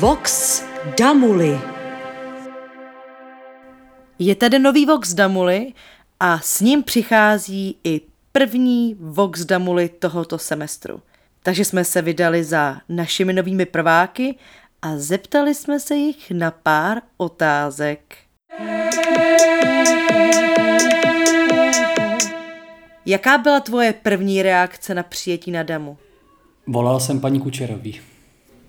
Vox Damuli. Je tady nový Vox Damuli a s ním přichází i první Vox Damuli tohoto semestru. Takže jsme se vydali za našimi novými prváky a zeptali jsme se jich na pár otázek. Jaká byla tvoje první reakce na přijetí na Damu? Volal jsem paní Kučerový.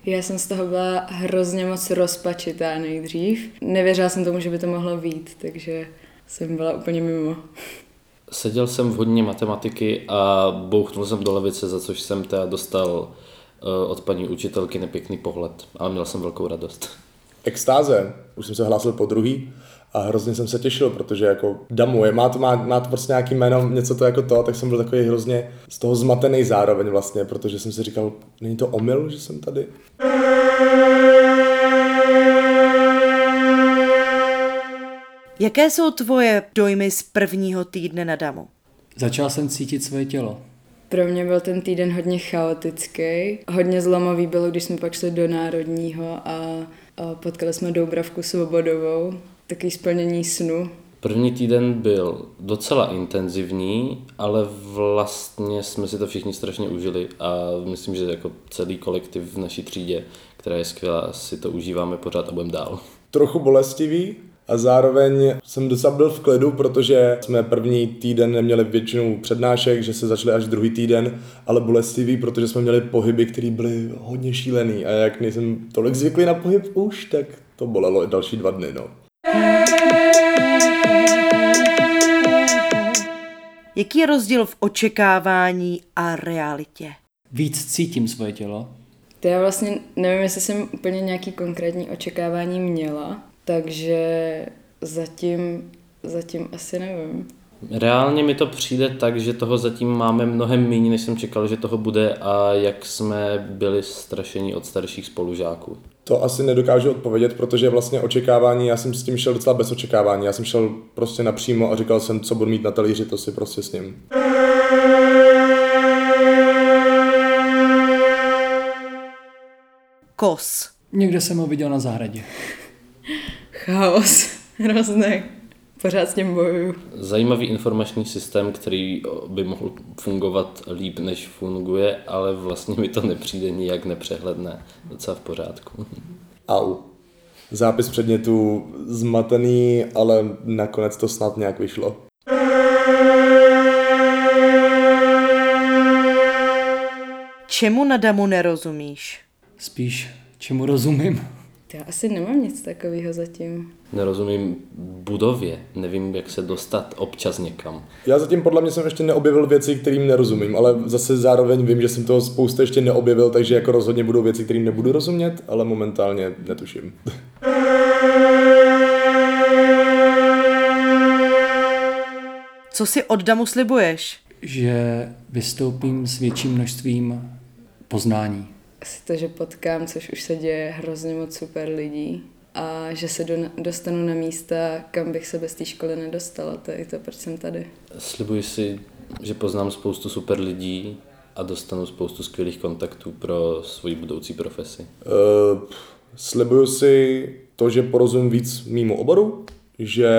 Já jsem z toho byla hrozně moc rozpačitá nejdřív. Nevěřila jsem tomu, že by to mohlo být, takže jsem byla úplně mimo. Seděl jsem v hodině matematiky a bouchnul jsem do levice, za což jsem teda dostal eh, od paní učitelky nepěkný pohled, ale měl jsem velkou radost. Extáze. Už jsem se hlásil po druhý a hrozně jsem se těšil, protože jako Damu je, má to, má, má to prostě nějaký jméno, něco to jako to, tak jsem byl takový hrozně z toho zmatený zároveň vlastně, protože jsem si říkal, není to omyl, že jsem tady? Jaké jsou tvoje dojmy z prvního týdne na Damu? Začal jsem cítit svoje tělo. Pro mě byl ten týden hodně chaotický. Hodně zlomový bylo, když jsme pak šli do Národního a, a potkali jsme Doubravku Svobodovou. Takový splnění snu. První týden byl docela intenzivní, ale vlastně jsme si to všichni strašně užili a myslím, že jako celý kolektiv v naší třídě, která je skvělá, si to užíváme pořád a budeme dál. Trochu bolestivý, a zároveň jsem docela byl v klidu, protože jsme první týden neměli většinu přednášek, že se začaly až druhý týden, ale bolestivý, protože jsme měli pohyby, které byly hodně šílený a jak nejsem tolik zvyklý na pohyb už, tak to bolelo další dva dny. No. Jaký je rozdíl v očekávání a realitě? Víc cítím svoje tělo. To já vlastně nevím, jestli jsem úplně nějaký konkrétní očekávání měla, takže zatím, zatím asi nevím. Reálně mi to přijde tak, že toho zatím máme mnohem méně, než jsem čekal, že toho bude a jak jsme byli strašení od starších spolužáků. To asi nedokážu odpovědět, protože vlastně očekávání, já jsem s tím šel docela bez očekávání. Já jsem šel prostě napřímo a říkal jsem, co budu mít na talíři, to si prostě s ním. Kos. Někde jsem ho viděl na zahradě. Chaos. Hrozný. Pořád s tím bojuju. Zajímavý informační systém, který by mohl fungovat líp, než funguje, ale vlastně mi to nepřijde nijak nepřehledné. Docela v pořádku. Au. Zápis předmětu zmatený, ale nakonec to snad nějak vyšlo. Čemu na Damu nerozumíš? Spíš, čemu rozumím. Já asi nemám nic takového zatím. Nerozumím budově, nevím, jak se dostat občas někam. Já zatím podle mě jsem ještě neobjevil věci, kterým nerozumím, ale zase zároveň vím, že jsem toho spoustu ještě neobjevil, takže jako rozhodně budou věci, kterým nebudu rozumět, ale momentálně netuším. Co si od Damu slibuješ? Že vystoupím s větším množstvím poznání. Asi to, že potkám, což už se děje hrozně moc super lidí a že se do, dostanu na místa, kam bych se bez té školy nedostala. To je i to, proč jsem tady. Slibuji si, že poznám spoustu super lidí a dostanu spoustu skvělých kontaktů pro svoji budoucí profesi. Uh, slibuju si to, že porozumím víc mýmu oboru, že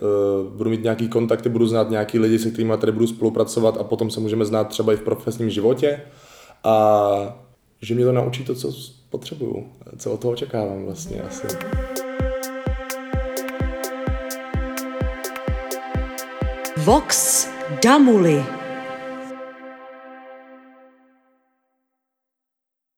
uh, budu mít nějaký kontakty, budu znát nějaký lidi, se kterými tady budu spolupracovat a potom se můžeme znát třeba i v profesním životě a že mě to naučí to, co potřebuju, co od toho očekávám vlastně asi. Vox Damuli.